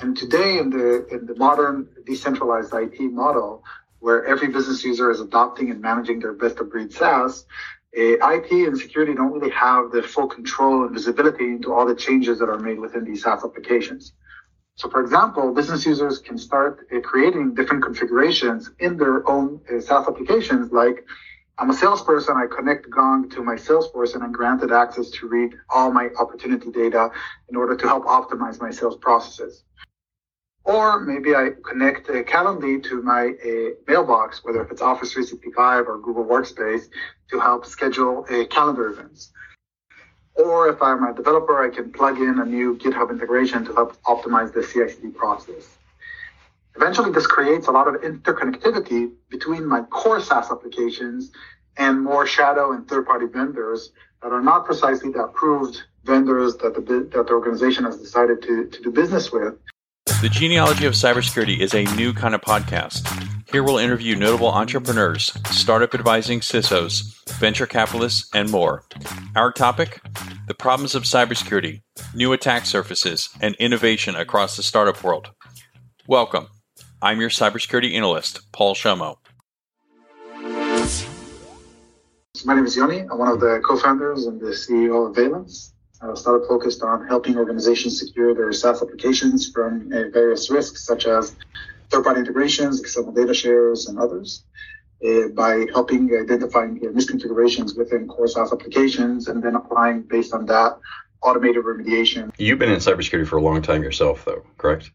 And today, in the in the modern decentralized IT model, where every business user is adopting and managing their best of breed SaaS, IT and security don't really have the full control and visibility into all the changes that are made within these SaaS applications. So, for example, business users can start uh, creating different configurations in their own uh, SaaS applications. Like, I'm a salesperson, I connect Gong to my Salesforce and I'm granted access to read all my opportunity data in order to help optimize my sales processes. Or maybe I connect a Calendly to my uh, mailbox, whether it's Office 365 or Google Workspace, to help schedule a calendar events. Or if I'm a developer, I can plug in a new GitHub integration to help optimize the CI/CD process. Eventually, this creates a lot of interconnectivity between my core SaaS applications and more shadow and third-party vendors that are not precisely the approved vendors that the, that the organization has decided to, to do business with. The Genealogy of Cybersecurity is a new kind of podcast. Here we'll interview notable entrepreneurs, startup advising CISOs, venture capitalists, and more. Our topic? The problems of cybersecurity, new attack surfaces, and innovation across the startup world. Welcome. I'm your cybersecurity analyst, Paul Shomo. My name is Yoni. I'm one of the co-founders and the CEO of Valence uh, startup focused on helping organizations secure their SaaS applications from uh, various risks, such as third-party integrations, external data shares, and others, uh, by helping identifying misconfigurations within core SaaS applications and then applying based on that automated remediation. You've been in cybersecurity for a long time yourself, though, correct?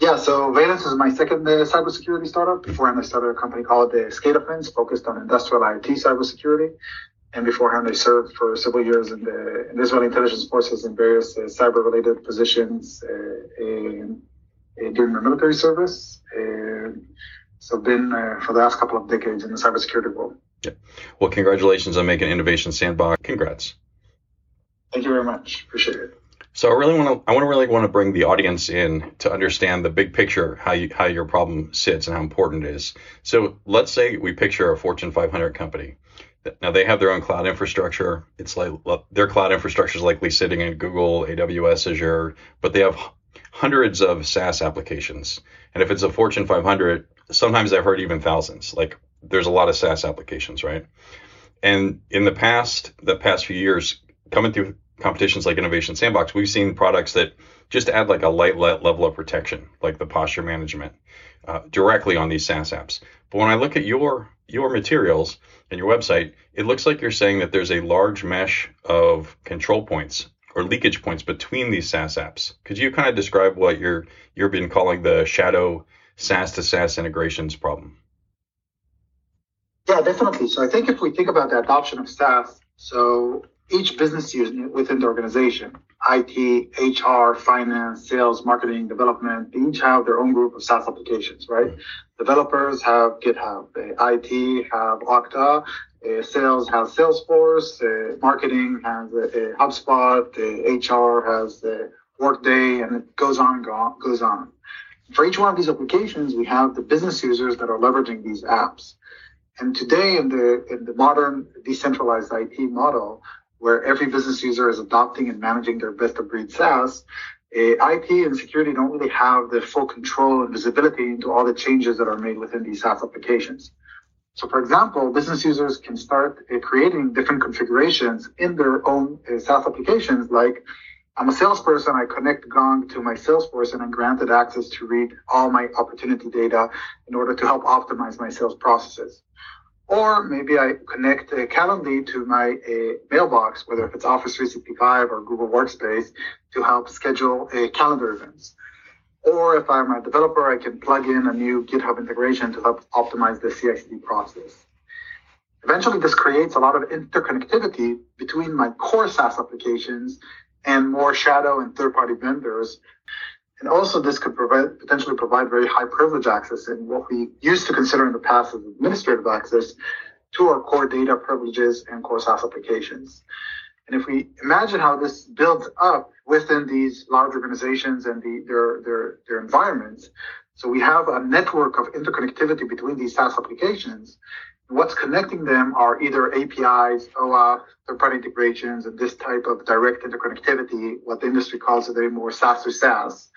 Yeah, so Valence is my second uh, cybersecurity startup. Before I started a company called uh, SCADAfence, focused on industrial IoT cybersecurity and beforehand I served for several years in the, in the Israeli intelligence forces in various uh, cyber-related positions uh, in, in, during my military service. And so been uh, for the last couple of decades in the cybersecurity world. Yeah. Well, congratulations on making Innovation Sandbox. Congrats. Thank you very much. Appreciate it. So I really want to I want to really want to bring the audience in to understand the big picture, how you how your problem sits and how important it is. So let's say we picture a Fortune 500 company. Now they have their own cloud infrastructure. It's like their cloud infrastructure is likely sitting in Google, AWS, Azure, but they have hundreds of SaaS applications. And if it's a Fortune 500, sometimes I've heard even thousands. Like there's a lot of SaaS applications, right? And in the past, the past few years, coming through competitions like Innovation Sandbox, we've seen products that just add like a light level of protection, like the posture management, uh, directly on these SaaS apps. But when I look at your your materials and your website, it looks like you're saying that there's a large mesh of control points or leakage points between these SaaS apps. Could you kind of describe what you're you've been calling the shadow SaaS to SaaS integrations problem? Yeah, definitely. So I think if we think about the adoption of SaaS, so each business unit within the organization, IT, HR, finance, sales, marketing, development, they each have their own group of SaaS applications, right? Developers have GitHub, IT have Okta, sales has Salesforce, marketing has HubSpot, HR has Workday, and it goes on, goes on. For each one of these applications, we have the business users that are leveraging these apps. And today, in the in the modern decentralized IT model, where every business user is adopting and managing their best of breed SaaS, IT and security don't really have the full control and visibility into all the changes that are made within these SaaS applications. So, for example, business users can start uh, creating different configurations in their own uh, SaaS applications. Like, I'm a salesperson, I connect Gong to my Salesforce, and I'm granted access to read all my opportunity data in order to help optimize my sales processes. Or maybe I connect a Calendly to my mailbox, whether if it's Office 365 or Google Workspace, to help schedule a calendar events. Or if I'm a developer, I can plug in a new GitHub integration to help optimize the CI/CD process. Eventually, this creates a lot of interconnectivity between my core SaaS applications and more shadow and third-party vendors and also, this could provide, potentially provide very high privilege access in what we used to consider in the past as administrative access to our core data privileges and core SaaS applications. And if we imagine how this builds up within these large organizations and the, their, their, their environments, so we have a network of interconnectivity between these SaaS applications. What's connecting them are either APIs, OAuth, third-party integrations, and this type of direct interconnectivity, what the industry calls today more SaaS to SaaS.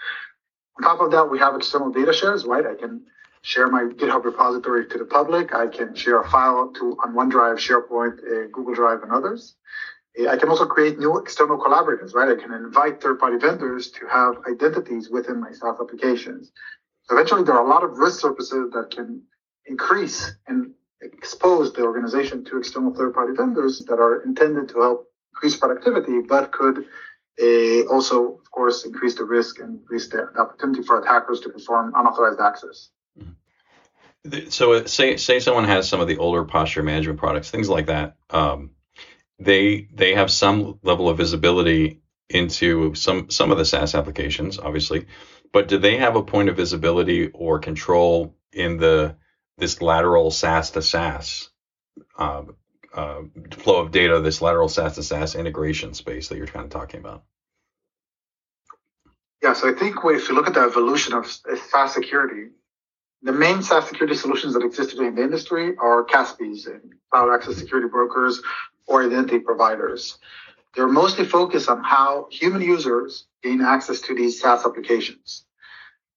On top of that, we have external data shares, right? I can share my GitHub repository to the public. I can share a file to on OneDrive, SharePoint, uh, Google Drive, and others. I can also create new external collaborators, right? I can invite third-party vendors to have identities within my SaaS applications. Eventually, there are a lot of risk surfaces that can increase and expose the organization to external third-party vendors that are intended to help increase productivity, but could uh, also, of course, increase the risk and increase the opportunity for attackers to perform unauthorized access. So, uh, say say someone has some of the older posture management products, things like that. Um, they they have some level of visibility into some some of the SaaS applications, obviously, but do they have a point of visibility or control in the this lateral SaaS to SaaS uh, uh, flow of data, this lateral SaaS to SaaS integration space that you're kind of talking about? Yeah, so I think if you look at the evolution of SaaS security, the main SaaS security solutions that exist today in the industry are CASBs and cloud access security brokers or identity providers. They're mostly focused on how human users gain access to these SaaS applications.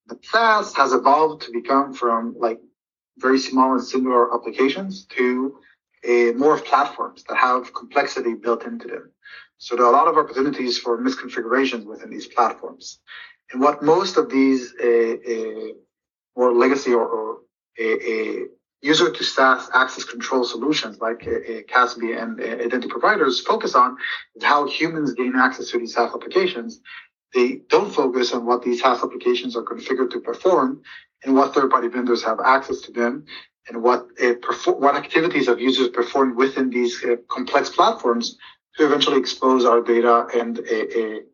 The SaaS has evolved to become from like very small and similar applications to a more platforms that have complexity built into them. So there are a lot of opportunities for misconfigurations within these platforms. And what most of these uh, uh, more legacy or, or a, a, user to SaaS access control solutions like a CASB and identity providers focus on is how humans gain access to these SaaS applications. They don't focus on what these SaaS applications are configured to perform and what third-party vendors have access to them and what uh, what activities have users performed within these uh, complex platforms to eventually expose our data and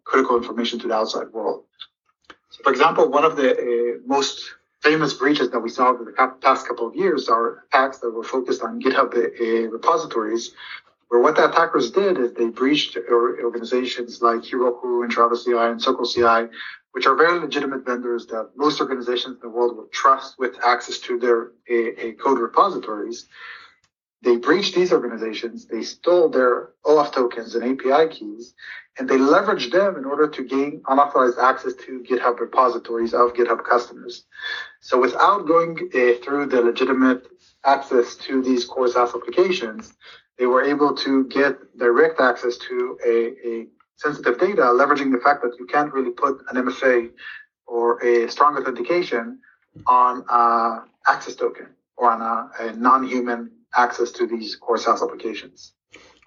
critical information to the outside world. So for example, one of the uh, most famous breaches that we saw over the past couple of years are attacks that were focused on GitHub uh, repositories, where what the attackers did is they breached organizations like Heroku and Travis CI and Circle CI, which are very legitimate vendors that most organizations in the world would trust with access to their a, code repositories. They breached these organizations, they stole their OAuth tokens and API keys, and they leveraged them in order to gain unauthorized access to GitHub repositories of GitHub customers. So without going uh, through the legitimate access to these core SaaS applications, they were able to get direct access to a, a sensitive data, leveraging the fact that you can't really put an MFA or a strong authentication on an access token or on a, a non-human access to these core SaaS applications.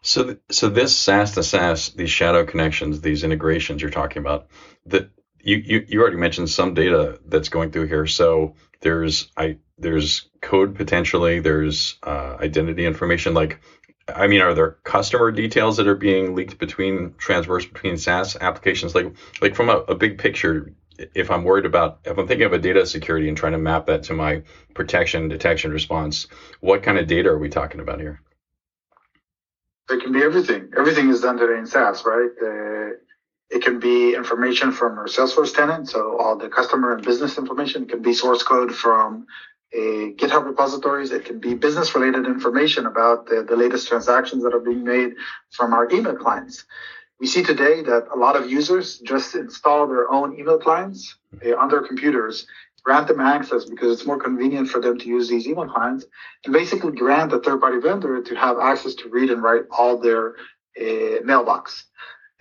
So, th- so this SaaS to SaaS, these shadow connections, these integrations you're talking about, that you, you, you already mentioned some data that's going through here. So there's I there's code potentially, there's uh, identity information. Like, I mean, are there customer details that are being leaked between transverse between SaaS applications? Like, like from a, a big picture, if I'm worried about, if I'm thinking of a data security and trying to map that to my protection, detection, response, what kind of data are we talking about here? It can be everything. Everything is done today in SaaS, right? Uh, it can be information from our Salesforce tenant, so all the customer and business information. It can be source code from GitHub repositories. It can be business related information about the, the latest transactions that are being made from our email clients. We see today that a lot of users just install their own email clients uh, on their computers, grant them access because it's more convenient for them to use these email clients, and basically grant a third party vendor to have access to read and write all their uh, mailbox.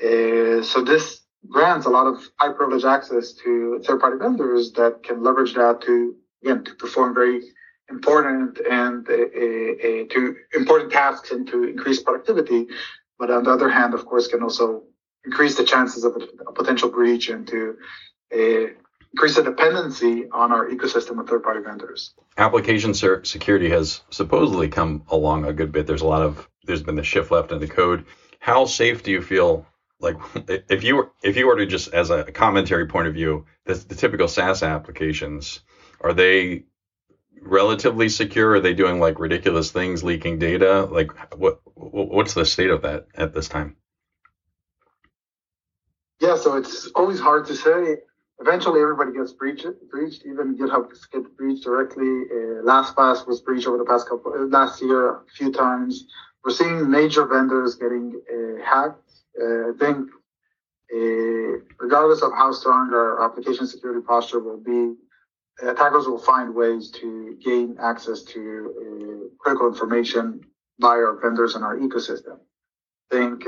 Uh, so this grants a lot of high privilege access to third party vendors that can leverage that to again to perform very important and uh, uh, to important tasks and to increase productivity but on the other hand, of course, can also increase the chances of a, a potential breach and to uh, increase the dependency on our ecosystem of third-party vendors. Application security has supposedly come along a good bit. There's a lot of there's been the shift left in the code. How safe do you feel? Like if you were if you were to just as a commentary point of view, the, the typical SaaS applications are they relatively secure? Are they doing like ridiculous things, leaking data? Like what what's the state of that at this time? Yeah, so it's always hard to say. eventually everybody gets breached, breached. Even GitHub gets breached directly. Uh, LastPass was breached over the past couple uh, last year a few times. We're seeing major vendors getting uh, hacked. Uh, I think, uh, regardless of how strong our application security posture will be, attackers will find ways to gain access to uh, critical information by our vendors and our ecosystem. I think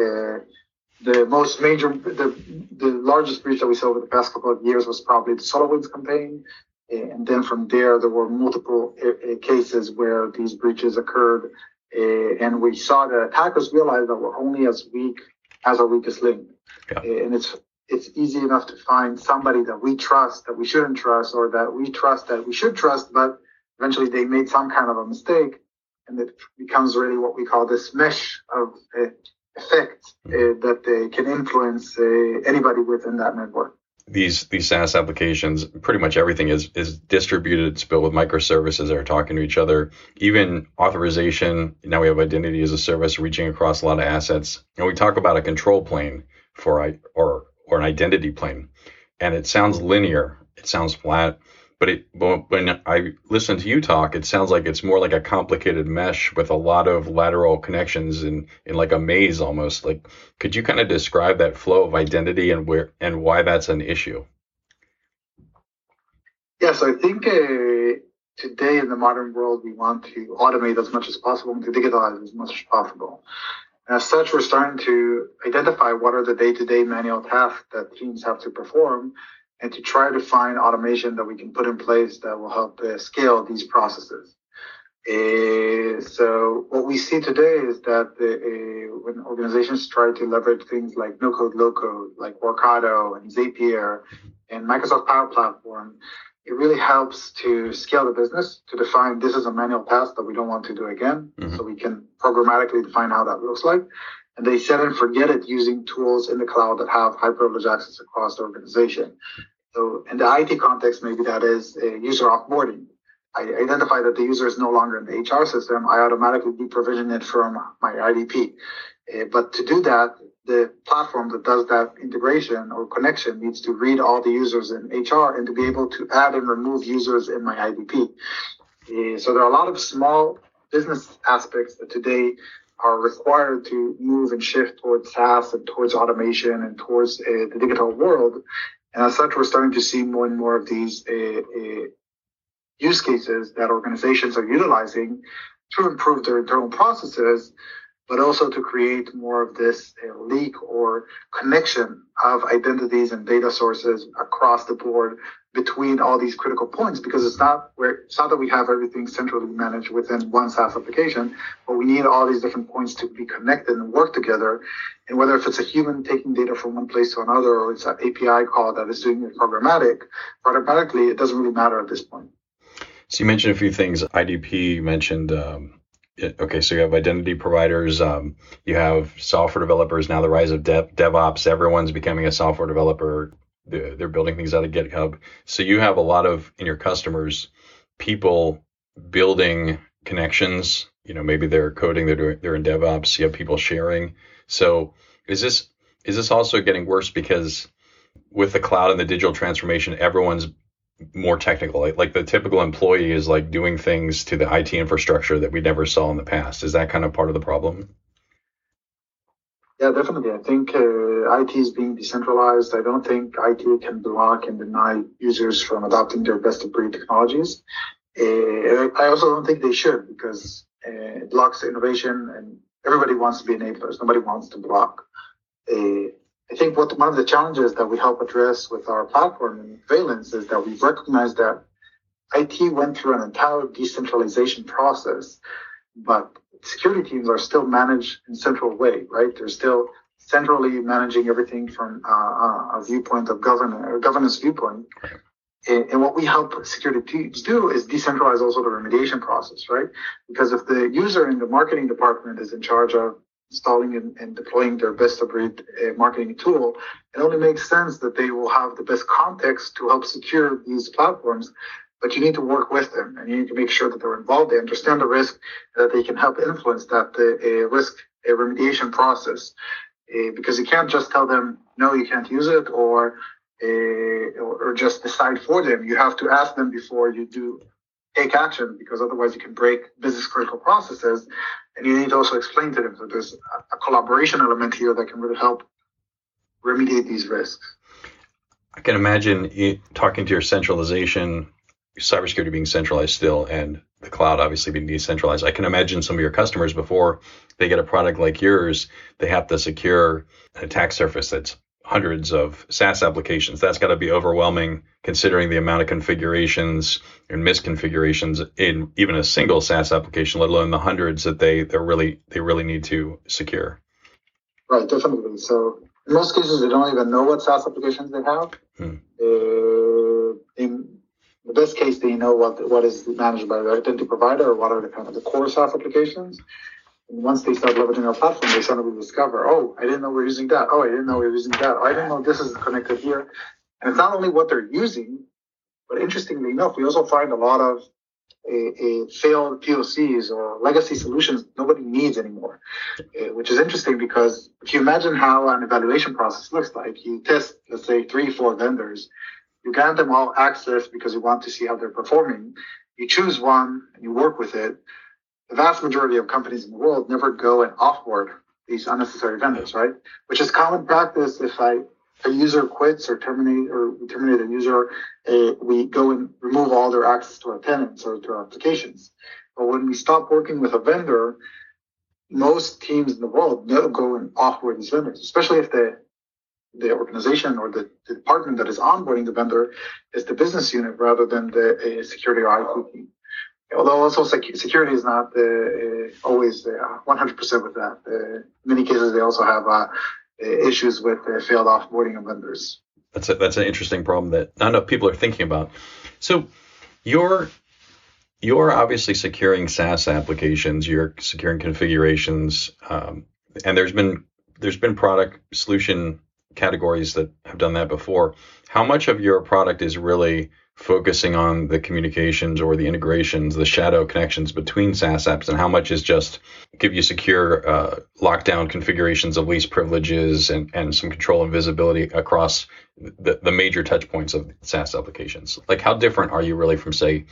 the most major, the, the largest breach that we saw over the past couple of years was probably the SolarWinds campaign. And then from there, there were multiple uh, uh, cases where these breaches occurred. Uh, and we saw that attackers realized that we're only as weak as our weakest link. Yeah. And it's it's easy enough to find somebody that we trust that we shouldn't trust or that we trust that we should trust, but eventually they made some kind of a mistake. And it becomes really what we call this mesh of uh, effect uh, that they can influence uh, anybody within that network. These these SaaS applications, pretty much everything is is distributed. It's built with microservices that are talking to each other. Even authorization. Now we have identity as a service reaching across a lot of assets. And we talk about a control plane for I or or an identity plane, and it sounds linear. It sounds flat but it when I listen to you talk, it sounds like it's more like a complicated mesh with a lot of lateral connections in in like a maze almost. Like, could you kind of describe that flow of identity and where and why that's an issue? Yes, I think uh, today in the modern world we want to automate as much as possible and to digitalize as much as possible. As such, we're starting to identify what are the day-to-day manual tasks that teams have to perform and to try to find automation that we can put in place that will help uh, scale these processes. Uh, so what we see today is that the, uh, when organizations try to leverage things like no code, low code, like Workato and Zapier and Microsoft Power Platform, it really helps to scale the business to define this is a manual task that we don't want to do again. Mm-hmm. So we can programmatically define how that looks like. And they set and forget it using tools in the cloud that have high privilege access across the organization. So in the IT context, maybe that is a user offboarding. I identify that the user is no longer in the HR system. I automatically deprovision it from my IDP. Uh, but to do that, the platform that does that integration or connection needs to read all the users in HR and to be able to add and remove users in my IDP. Uh, so there are a lot of small business aspects that today are required to move and shift towards SaaS and towards automation and towards uh, the digital world. And as such, we're starting to see more and more of these uh, use cases that organizations are utilizing to improve their internal processes, but also to create more of this uh, leak or connection of identities and data sources across the board between all these critical points because it's not where it's not that we have everything centrally managed within one SaaS application, but we need all these different points to be connected and work together. And whether if it's a human taking data from one place to another or it's an API call that is doing it programmatic, programmatically, it doesn't really matter at this point. So you mentioned a few things. IDP mentioned. Um, okay, so you have identity providers, um, you have software developers. Now the rise of dev, DevOps, everyone's becoming a software developer they're building things out of GitHub. So you have a lot of in your customers people building connections. You know, maybe they're coding, they're doing, they're in DevOps. You have people sharing. So is this is this also getting worse because with the cloud and the digital transformation, everyone's more technical. Like, like the typical employee is like doing things to the IT infrastructure that we never saw in the past. Is that kind of part of the problem? Yeah, definitely. I think uh, IT is being decentralized. I don't think IT can block and deny users from adopting their best of breed technologies. Uh, I also don't think they should because uh, it blocks innovation and everybody wants to be enablers. Nobody wants to block. Uh, I think what one of the challenges that we help address with our platform and Valence is that we've recognized that IT went through an entire decentralization process, but security teams are still managed in central way, right? They're still centrally managing everything from uh, a viewpoint of governance, governance viewpoint. And, and what we help security teams do is decentralize also the remediation process, right? Because if the user in the marketing department is in charge of installing and, and deploying their best of breed uh, marketing tool, it only makes sense that they will have the best context to help secure these platforms but you need to work with them and you need to make sure that they're involved. They understand the risk, that they can help influence that uh, risk a remediation process. Uh, because you can't just tell them, no, you can't use it, uh, or, or just decide for them. You have to ask them before you do take action because otherwise you can break business critical processes and you need to also explain to them. So there's a, collaboration element here that can really help remediate these risks. I can imagine it, talking to your centralization, cybersecurity being centralized still, and the cloud obviously being decentralized. I can imagine some of your customers before they get a product like yours, they have to secure an attack surface that's hundreds of SaaS applications. That's got to be overwhelming considering the amount of configurations and misconfigurations in even a single SaaS application, let alone the hundreds that they they really they really need to secure. Right, definitely. So in most cases, they don't even know what SaaS applications they have. Hmm. Uh, in the best case, they know what what is managed by the identity provider or what are the kind of the core SaaS applications. Once they start leveraging our platform, they suddenly discover, oh, I didn't know we're using that. Oh, I didn't know we are using that. Oh, I didn't know this is connected here. And it's not only what they're using, but interestingly enough, we also find a lot of a, failed POCs or legacy solutions nobody needs anymore, uh, which is interesting because if you imagine how an evaluation process looks like, you test, let's say, three, four vendors, you grant them all access because you want to see how they're performing. You choose one and you work with it the vast majority of companies in the world never go and offboard these unnecessary vendors, right? Which is common practice. If I a user quits or terminate or we terminate a user, uh, we go and remove all their access to our tenants or to our applications. But when we stop working with a vendor, most teams in the world never go and offboard these vendors, especially if the the organization or the, the, department that is onboarding the vendor is the business unit rather than the security or IT team although also sec- security is not uh, uh always 100% uh, with that. Uh, in many cases, they also have issues with failed offboarding of vendors. That's a, that's an interesting problem that not enough people are thinking about. So you're you're obviously securing SaaS applications, you're securing configurations, um, and there's been there's been product solution categories that have done that before. How much of your product is really focusing on the communications or the integrations, the shadow connections between SaaS apps, and how much is just give you secure uh, lockdown configurations of least privileges and, and some control and visibility across the, the major touch points of SaaS applications? Like, how different are you really from, say,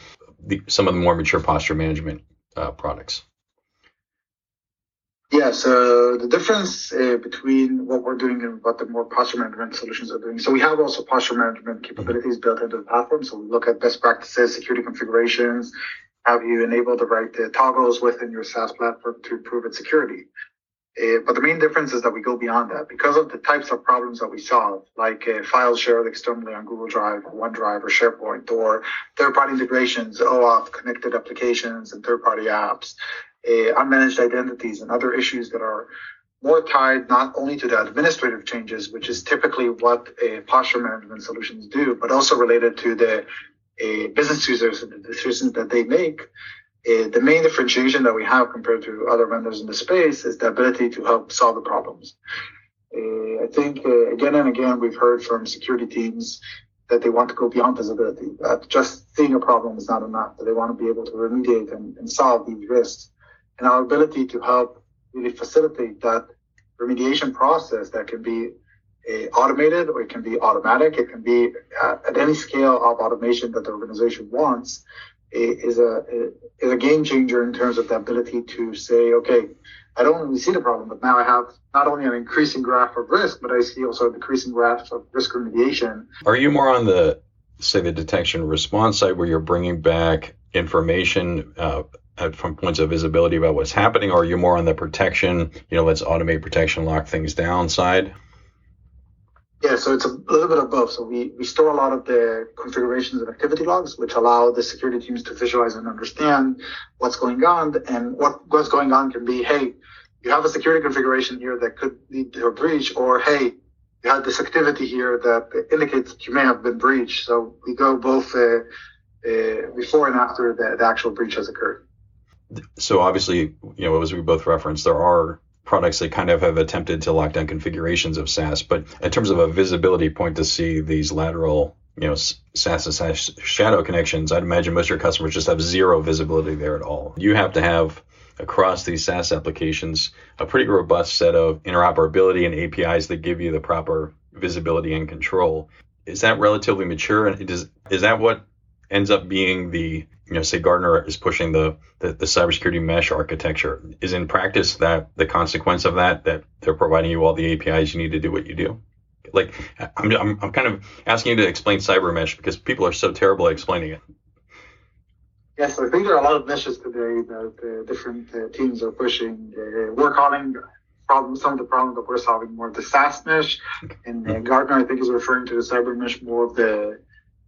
the, some of the more mature posture management uh, products? Yeah, so the difference uh, between what we're doing and what the more posture management solutions are doing. So we have also posture management capabilities built into the platform. So we look at best practices, security configurations, have you enabled the right uh, toggles within your SaaS platform to improve its security. Uh, but the main difference is that we go beyond that because of the types of problems that we solve, like uh, files shared externally on Google Drive or OneDrive or SharePoint, or third-party integrations, OAuth, connected applications, and third-party apps uh, unmanaged identities and other issues that are more tied not only to the administrative changes, which is typically what uh, posture management solutions do, but also related to the uh, business users and the decisions that they make. Uh, the main differentiation that we have compared to other vendors in the space is the ability to help solve the problems. I think uh, again and again we've heard from security teams that they want to go beyond visibility. That just seeing a problem is not enough. That they want to be able to remediate and, and solve these risks and our ability to help really facilitate that remediation process that can be uh, automated or it can be automatic. It can be at, at any scale of automation that the organization wants is a is a game changer in terms of the ability to say, okay, I don't really see the problem, but now I have not only an increasing graph of risk, but I see also a decreasing graph of risk remediation. Are you more on the say the detection response side where you're bringing back information uh, from points of visibility about what's happening, or are you more on the protection, you know, let's automate protection, lock things down side? Yeah, so it's a little bit of both. So we, we store a lot of the configurations and activity logs, which allow the security teams to visualize and understand what's going on. And what, what's going on can be, hey, you have a security configuration here that could lead to a breach, or hey, you had this activity here that indicates that you may have been breached. So we go both uh, uh, before and after the, the actual breach has occurred so obviously, you know, as we both referenced, there are products that kind of have attempted to lock down configurations of SaaS, but in terms of a visibility point to see these lateral, you know, SaaS to SaaS shadow connections, I'd imagine most of your customers just have zero visibility there at all. You have to have across these SaaS applications a pretty robust set of interoperability and APIs that give you the proper visibility and control. is that relatively mature? And does is that what ends up being the you know say Gartner is pushing the, the the cybersecurity mesh architecture? Is in practice that the consequence of that that they're providing you all the APIs you need to do what you do? Like I'm I'm, I'm kind of asking you to explain cyber mesh because people are so terrible at explaining it. Yes, I think there are a lot of meshes today that uh, different uh, teams are pushing. Uh, we're calling problem, some of the problems that we're solving more the SaaS mesh, and uh, Gartner I think is referring to the cyber mesh more of the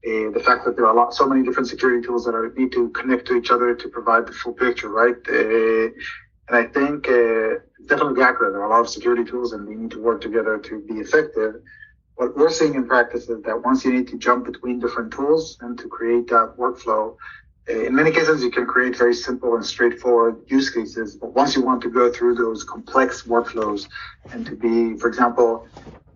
uh, the fact that there are a lot, so many different security tools that are need to connect to each other to provide the full picture, right? Uh, and I think uh, definitely accurate. There are a lot of security tools, and we need to work together to be effective. What we're seeing in practice is that once you need to jump between different tools and to create that workflow, in many cases, you can create very simple and straightforward use cases. But once you want to go through those complex workflows and to be, for example,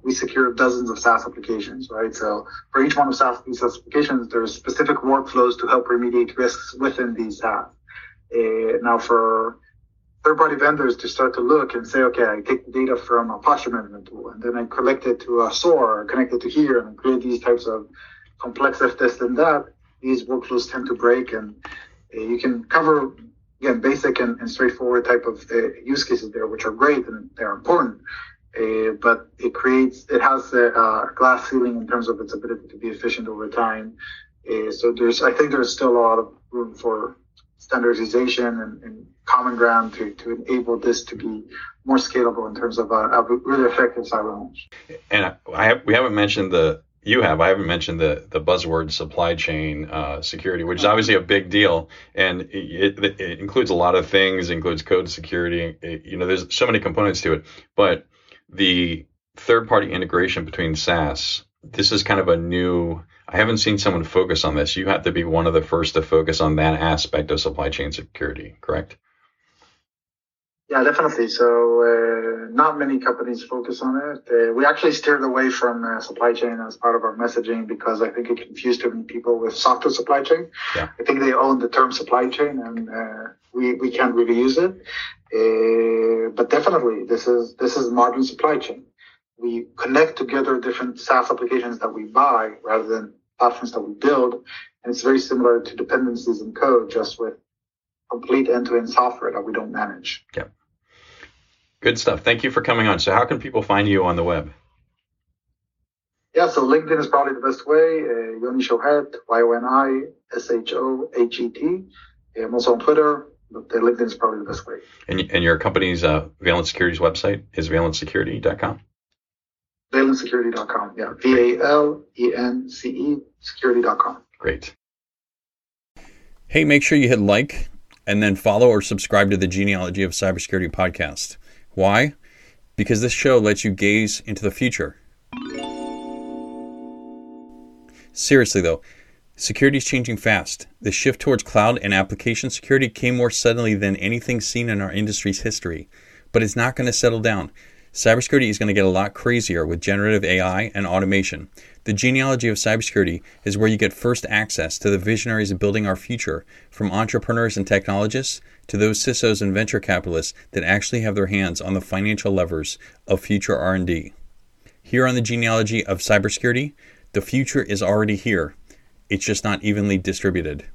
we secure dozens of SaaS applications, right? So for each one of SaaS, these applications, there's specific workflows to help remediate risks within these SaaS. Uh, now for third-party vendors to start to look and say, okay, I take the data from a posture management tool and then I collect it to a SOAR, connect it to here and create these types of complex if this and that these workflows tend to break and uh, you can cover again basic and, and straightforward type of uh, use cases there which are great and they're important but it creates it has a, glass ceiling in terms of its ability to be efficient over time uh, so there's i think there's still a lot of room for standardization and, and common ground to, to enable this to be more scalable in terms of a, a really effective cyber mesh. And I have, we haven't mentioned the you have. I haven't mentioned the the buzzword supply chain uh, security, which is obviously a big deal, and it, it, it includes a lot of things. includes code security. It, you know, there's so many components to it. But the third party integration between SaaS, this is kind of a new. I haven't seen someone focus on this. You have to be one of the first to focus on that aspect of supply chain security, correct? Yeah, definitely. So uh, not many companies focus on it. Uh, we actually steered away from uh, supply chain as part of our messaging because I think it confused too many people with software supply chain. Yeah. I think they own the term supply chain and uh, we, we can't really use it. Uh, but definitely this is, this is modern supply chain. We connect together different SaaS applications that we buy rather than platforms that we build. And it's very similar to dependencies in code, just with complete end-to-end software that we don't manage. Yeah. Good stuff. Thank you for coming on. So, how can people find you on the web? Yeah, so LinkedIn is probably the best way. Uh, Yoni Shohet, Y O N I S H O H E T. I'm also on Twitter, but uh, LinkedIn is probably the best way. And, and your company's uh, Valence Security's website is valencesecurity.com? Valencesecurity.com, yeah. V A L E N C E security.com. Great. Hey, make sure you hit like and then follow or subscribe to the Genealogy of Cybersecurity podcast. Why? Because this show lets you gaze into the future. Seriously, though, security is changing fast. The shift towards cloud and application security came more suddenly than anything seen in our industry's history, but it's not going to settle down. Cybersecurity is going to get a lot crazier with generative AI and automation. The genealogy of cybersecurity is where you get first access to the visionaries building our future, from entrepreneurs and technologists to those CISOs and venture capitalists that actually have their hands on the financial levers of future R&D. Here on the genealogy of cybersecurity, the future is already here. It's just not evenly distributed.